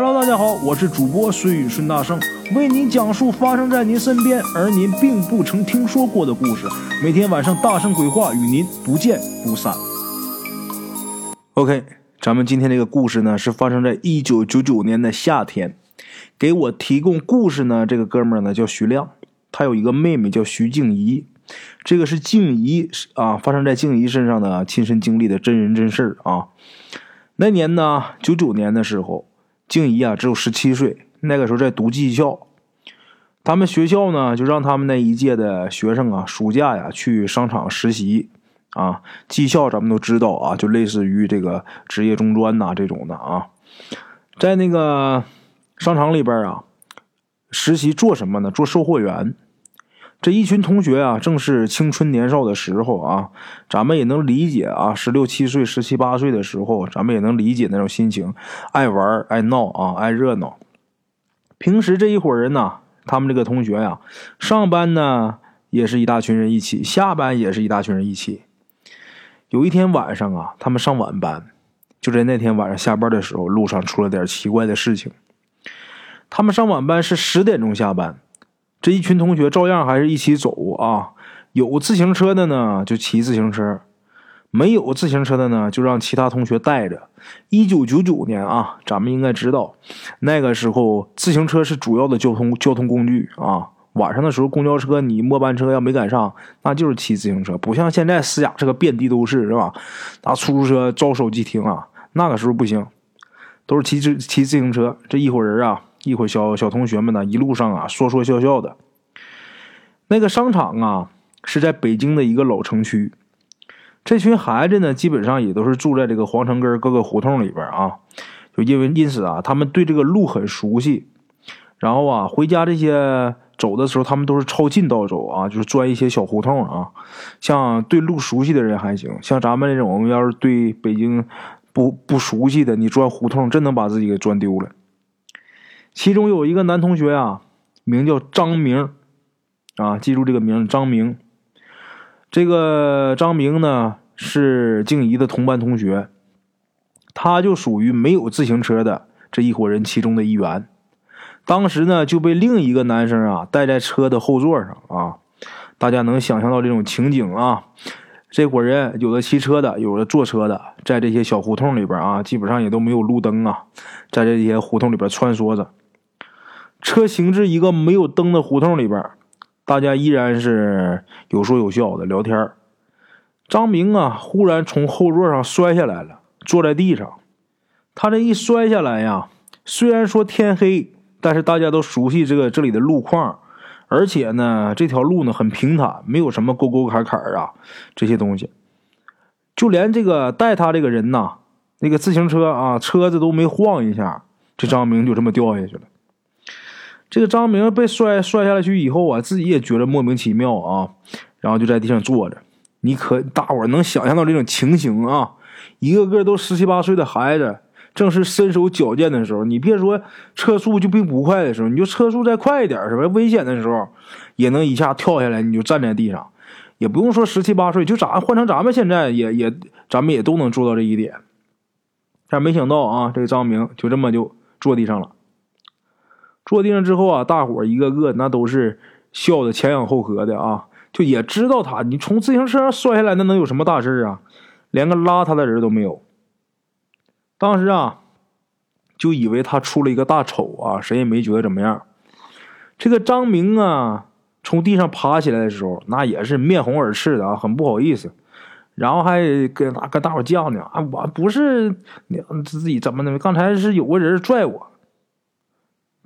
Hello，大家好，我是主播孙宇孙大圣，为您讲述发生在您身边而您并不曾听说过的故事。每天晚上大圣鬼话与您不见不散。OK，咱们今天这个故事呢是发生在一九九九年的夏天。给我提供故事呢，这个哥们儿呢叫徐亮，他有一个妹妹叫徐静怡。这个是静怡啊，发生在静怡身上的亲身经历的真人真事儿啊。那年呢，九九年的时候。静怡啊，只有十七岁，那个时候在读技校。他们学校呢，就让他们那一届的学生啊，暑假呀去商场实习。啊，技校咱们都知道啊，就类似于这个职业中专呐这种的啊。在那个商场里边啊，实习做什么呢？做售货员。这一群同学啊，正是青春年少的时候啊，咱们也能理解啊，十六七岁、十七八岁的时候，咱们也能理解那种心情，爱玩、爱闹啊，爱热闹。平时这一伙人呢，他们这个同学呀，上班呢也是一大群人一起，下班也是一大群人一起。有一天晚上啊，他们上晚班，就在那天晚上下班的时候，路上出了点奇怪的事情。他们上晚班是十点钟下班。这一群同学照样还是一起走啊，有自行车的呢就骑自行车，没有自行车的呢就让其他同学带着。一九九九年啊，咱们应该知道，那个时候自行车是主要的交通交通工具啊。晚上的时候，公交车你末班车要没赶上，那就是骑自行车，不像现在私家车遍地都是，是吧？拿出租车招手即停啊，那个时候不行，都是骑自骑自行车。这一伙人啊。一会儿，小小同学们呢，一路上啊，说说笑笑的。那个商场啊，是在北京的一个老城区。这群孩子呢，基本上也都是住在这个皇城根各个胡同里边啊。就因为因此啊，他们对这个路很熟悉。然后啊，回家这些走的时候，他们都是抄近道走啊，就是钻一些小胡同啊。像对路熟悉的人还行，像咱们这种，我们要是对北京不不熟悉的，你钻胡同，真能把自己给钻丢了。其中有一个男同学啊，名叫张明，啊，记住这个名张明。这个张明呢是静怡的同班同学，他就属于没有自行车的这一伙人其中的一员。当时呢就被另一个男生啊带在车的后座上啊，大家能想象到这种情景啊。这伙人有的骑车的，有的坐车的，在这些小胡同里边啊，基本上也都没有路灯啊，在这些胡同里边穿梭着。车行至一个没有灯的胡同里边，大家依然是有说有笑的聊天张明啊，忽然从后座上摔下来了，坐在地上。他这一摔下来呀，虽然说天黑，但是大家都熟悉这个这里的路况，而且呢，这条路呢很平坦，没有什么沟沟坎坎啊这些东西。就连这个带他这个人呐，那个自行车啊，车子都没晃一下，这张明就这么掉下去了。这个张明被摔摔下来去以后啊，自己也觉得莫名其妙啊，然后就在地上坐着。你可大伙能想象到这种情形啊？一个个都十七八岁的孩子，正是身手矫健的时候。你别说车速就并不快的时候，你就车速再快一点，是吧？危险的时候也能一下跳下来，你就站在地上，也不用说十七八岁，就咱换成咱们现在也也，咱们也都能做到这一点。但没想到啊，这个张明就这么就坐地上了。坐地上之后啊，大伙一个个那都是笑的前仰后合的啊，就也知道他，你从自行车上摔下来，那能有什么大事啊？连个拉他的人都没有。当时啊，就以为他出了一个大丑啊，谁也没觉得怎么样。这个张明啊，从地上爬起来的时候，那也是面红耳赤的啊，很不好意思，然后还跟跟大伙犟呢啊，我不是你自己怎么的，刚才是有个人拽我。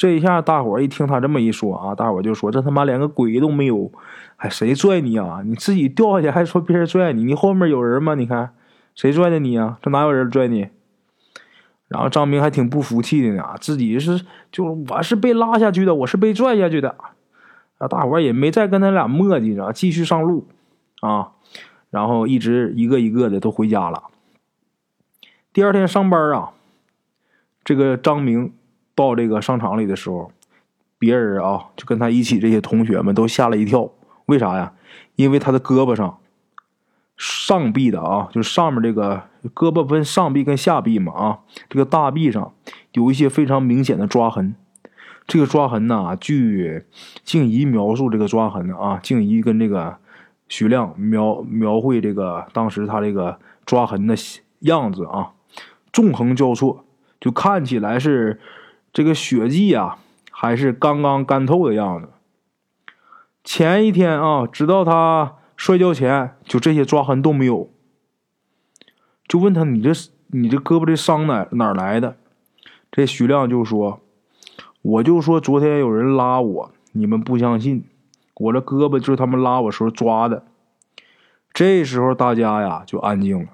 这一下，大伙一听他这么一说啊，大伙就说：“这他妈连个鬼都没有，还谁拽你啊？你自己掉下去还说别人拽你？你后面有人吗？你看谁拽的你啊？这哪有人拽你？”然后张明还挺不服气的呢，自己是就我是被拉下去的，我是被拽下去的。啊，大伙也没再跟他俩磨叽着，继续上路啊。然后一直一个一个的都回家了。第二天上班啊，这个张明。到这个商场里的时候，别人啊就跟他一起这些同学们都吓了一跳。为啥呀？因为他的胳膊上上臂的啊，就是上面这个胳膊分上臂跟下臂嘛啊，这个大臂上有一些非常明显的抓痕。这个抓痕呢，据静怡描述这个抓痕啊，静怡跟这个徐亮描描绘这个当时他这个抓痕的样子啊，纵横交错，就看起来是这个血迹啊，还是刚刚干透的样子。前一天啊，直到他摔跤前，就这些抓痕都没有。就问他：“你这你这胳膊这伤哪哪来的？”这徐亮就说。我就说昨天有人拉我，你们不相信，我这胳膊就是他们拉我时候抓的。这时候大家呀就安静了，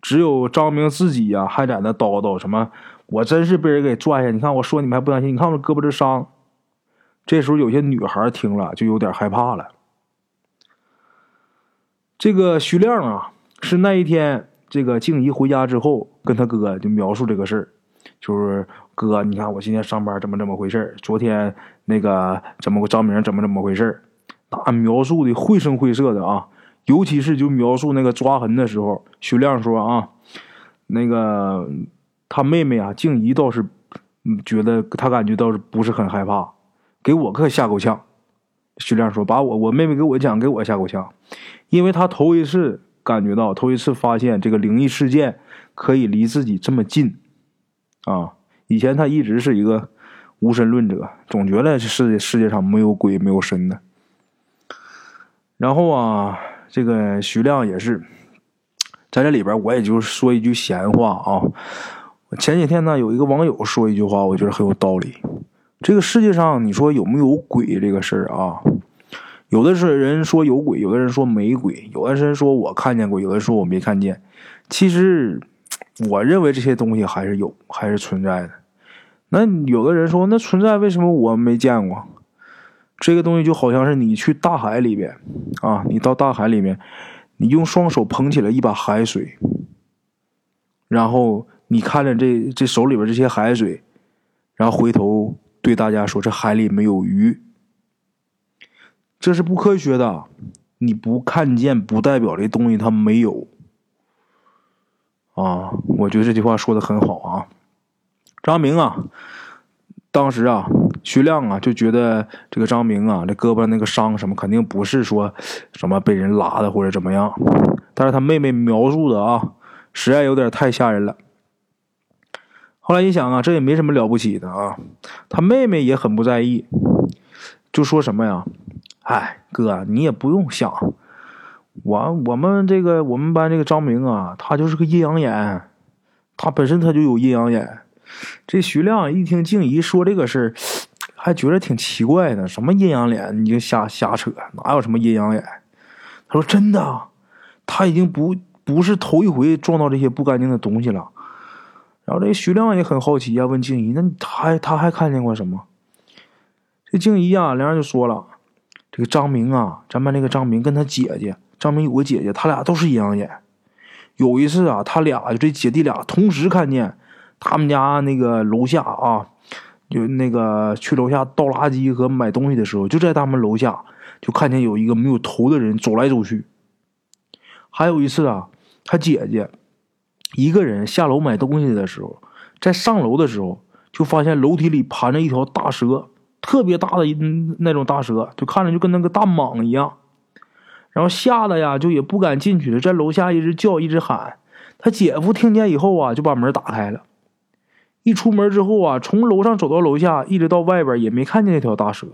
只有张明自己呀还在那叨叨什么：“我真是被人给拽下，你看我说你们还不相信，你看我胳膊这伤。”这时候有些女孩听了就有点害怕了。这个徐亮啊，是那一天这个静怡回家之后跟他哥就描述这个事儿。就是哥，你看我今天上班怎么怎么回事昨天那个怎么个张明怎么怎么回事那描述的绘声绘色的啊，尤其是就描述那个抓痕的时候，徐亮说啊，那个他妹妹啊静怡倒是觉得他感觉倒是不是很害怕，给我可吓够呛。徐亮说把我我妹妹给我讲给我吓够呛，因为他头一次感觉到头一次发现这个灵异事件可以离自己这么近。啊，以前他一直是一个无神论者，总觉得这世界世界上没有鬼没有神的。然后啊，这个徐亮也是在这里边，我也就说一句闲话啊。前几天呢，有一个网友说一句话，我觉得很有道理。这个世界上，你说有没有鬼这个事儿啊？有的是人说有鬼，有的人说没鬼，有的人说我看见过，有的人说我没看见。其实。我认为这些东西还是有，还是存在的。那有的人说，那存在为什么我没见过？这个东西就好像是你去大海里边啊，你到大海里面，你用双手捧起了一把海水，然后你看着这这手里边这些海水，然后回头对大家说这海里没有鱼，这是不科学的。你不看见不代表这东西它没有。啊，我觉得这句话说的很好啊。张明啊，当时啊，徐亮啊就觉得这个张明啊，这胳膊那个伤什么，肯定不是说什么被人拉的或者怎么样。但是他妹妹描述的啊，实在有点太吓人了。后来一想啊，这也没什么了不起的啊。他妹妹也很不在意，就说什么呀：“哎，哥，你也不用想。”我我们这个我们班这个张明啊，他就是个阴阳眼，他本身他就有阴阳眼。这徐亮一听静怡说这个事儿，还觉得挺奇怪的。什么阴阳脸？你就瞎瞎扯，哪有什么阴阳眼？他说真的，他已经不不是头一回撞到这些不干净的东西了。然后这徐亮也很好奇啊，问静怡：“那他他还看见过什么？”这静怡啊，两人就说了：“这个张明啊，咱们那个张明跟他姐姐。”张明有个姐姐，他俩都是阴阳眼。有一次啊，他俩就这姐弟俩同时看见他们家那个楼下啊，就那个去楼下倒垃圾和买东西的时候，就在他们楼下就看见有一个没有头的人走来走去。还有一次啊，他姐姐一个人下楼买东西的时候，在上楼的时候就发现楼梯里盘着一条大蛇，特别大的那种大蛇，就看着就跟那个大蟒一样。然后吓得呀，就也不敢进去了，在楼下一直叫，一直喊。他姐夫听见以后啊，就把门打开了。一出门之后啊，从楼上走到楼下，一直到外边也没看见那条大蛇。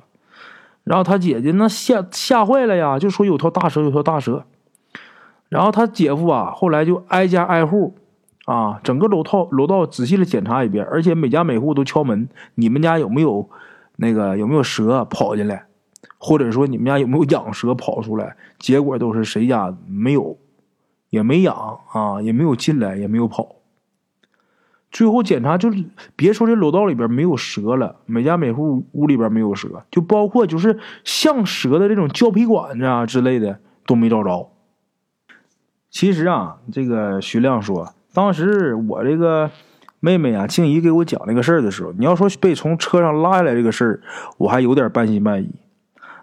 然后他姐姐那吓吓坏了呀，就说有条大蛇，有条大蛇。然后他姐夫啊，后来就挨家挨户啊，整个楼套楼道仔细的检查一遍，而且每家每户都敲门，你们家有没有那个有没有蛇跑进来？或者说你们家有没有养蛇跑出来？结果都是谁家没有，也没养啊，也没有进来，也没有跑。最后检查就是别说这楼道里边没有蛇了，每家每户屋里边没有蛇，就包括就是像蛇的这种胶皮管子啊之类的都没找着。其实啊，这个徐亮说，当时我这个妹妹啊静怡给我讲那个事儿的时候，你要说被从车上拉下来这个事儿，我还有点半信半疑。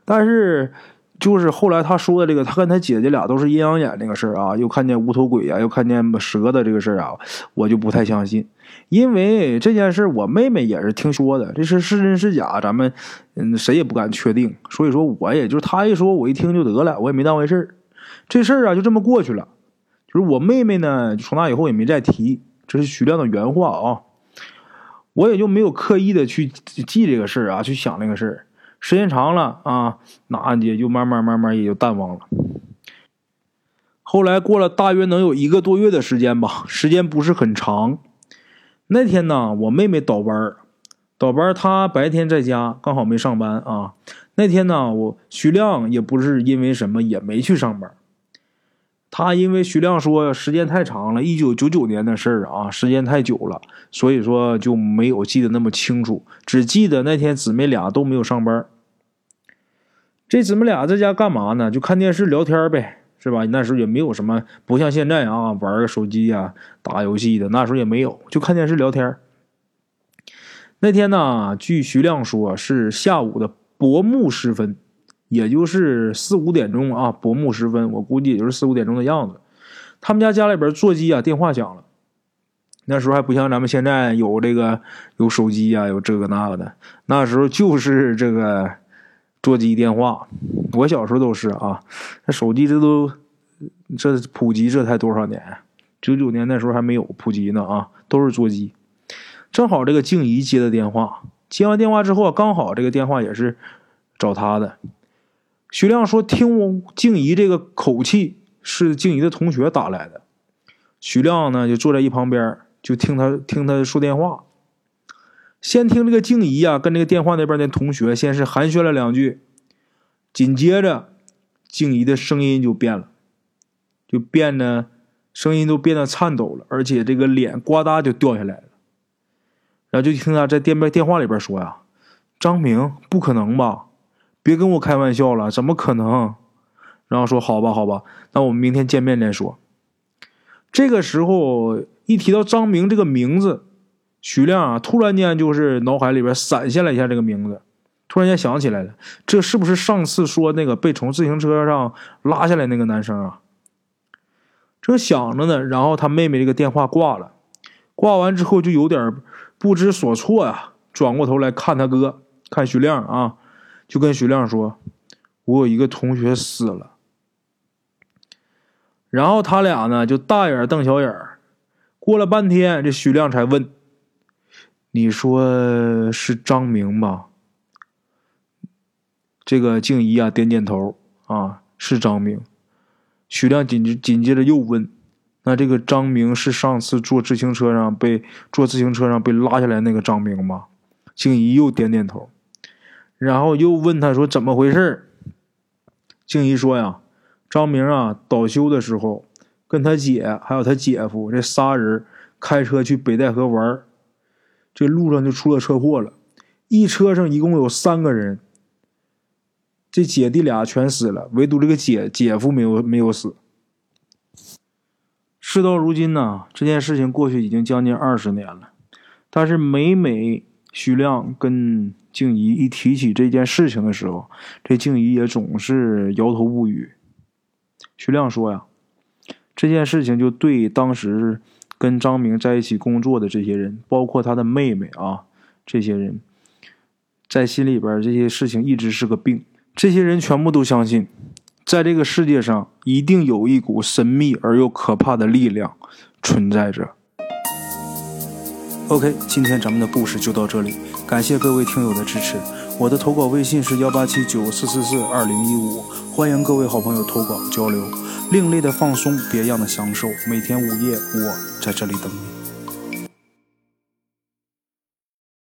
但是，就是后来他说的这个，他跟他姐姐俩都是阴阳眼那个事儿啊，又看见无头鬼呀，又看见蛇的这个事儿啊，我就不太相信，因为这件事我妹妹也是听说的，这事是真是假，咱们嗯谁也不敢确定，所以说我也就是他一说，我一听就得了，我也没当回事儿，这事儿啊就这么过去了，就是我妹妹呢，从那以后也没再提，这是徐亮的原话啊，我也就没有刻意的去记这个事儿啊，去想那个事儿。时间长了啊，那也就慢慢慢慢也就淡忘了。后来过了大约能有一个多月的时间吧，时间不是很长。那天呢，我妹妹倒班倒班她白天在家，刚好没上班啊。那天呢，我徐亮也不是因为什么也没去上班。他因为徐亮说时间太长了，一九九九年的事儿啊，时间太久了，所以说就没有记得那么清楚，只记得那天姊妹俩都没有上班。这姊妹俩在家干嘛呢？就看电视聊天呗，是吧？那时候也没有什么，不像现在啊，玩个手机呀、打游戏的，那时候也没有，就看电视聊天。那天呢，据徐亮说是下午的薄暮时分。也就是四五点钟啊，薄暮时分，我估计也就是四五点钟的样子。他们家家里边座机啊，电话响了。那时候还不像咱们现在有这个有手机啊，有这个那个的。那时候就是这个座机电话。我小时候都是啊，那手机这都这普及这才多少年？九九年那时候还没有普及呢啊，都是座机。正好这个静怡接的电话，接完电话之后，刚好这个电话也是找他的。徐亮说：“听静怡这个口气是静怡的同学打来的。”徐亮呢就坐在一旁边，就听他听他说电话。先听这个静怡啊，跟这个电话那边的同学先是寒暄了两句，紧接着静怡的声音就变了，就变得声音都变得颤抖了，而且这个脸呱嗒就掉下来了。然后就听他在电边电话里边说呀：“张明，不可能吧？”别跟我开玩笑了，怎么可能？然后说好吧，好吧，那我们明天见面再说。这个时候一提到张明这个名字，徐亮啊，突然间就是脑海里边闪现了一下这个名字，突然间想起来了，这是不是上次说那个被从自行车上拉下来那个男生啊？正想着呢，然后他妹妹这个电话挂了，挂完之后就有点不知所措呀，转过头来看他哥，看徐亮啊。就跟徐亮说：“我有一个同学死了。”然后他俩呢就大眼瞪小眼过了半天，这徐亮才问：“你说是张明吧？”这个静怡啊点点头：“啊，是张明。”徐亮紧接紧接着又问：“那这个张明是上次坐自行车上被坐自行车上被拉下来那个张明吗？”静怡又点点头。然后又问他说：“怎么回事？”静怡说：“呀，张明啊，倒休的时候，跟他姐还有他姐夫这仨人开车去北戴河玩这路上就出了车祸了。一车上一共有三个人，这姐弟俩全死了，唯独这个姐姐夫没有没有死。事到如今呢，这件事情过去已经将近二十年了，但是每每徐亮跟……静怡一提起这件事情的时候，这静怡也总是摇头不语。徐亮说：“呀，这件事情就对当时跟张明在一起工作的这些人，包括他的妹妹啊，这些人，在心里边这些事情一直是个病。这些人全部都相信，在这个世界上一定有一股神秘而又可怕的力量存在着。” OK，今天咱们的故事就到这里。感谢各位听友的支持，我的投稿微信是幺八七九四四四二零一五，欢迎各位好朋友投稿交流。另类的放松，别样的享受，每天午夜我在这里等你。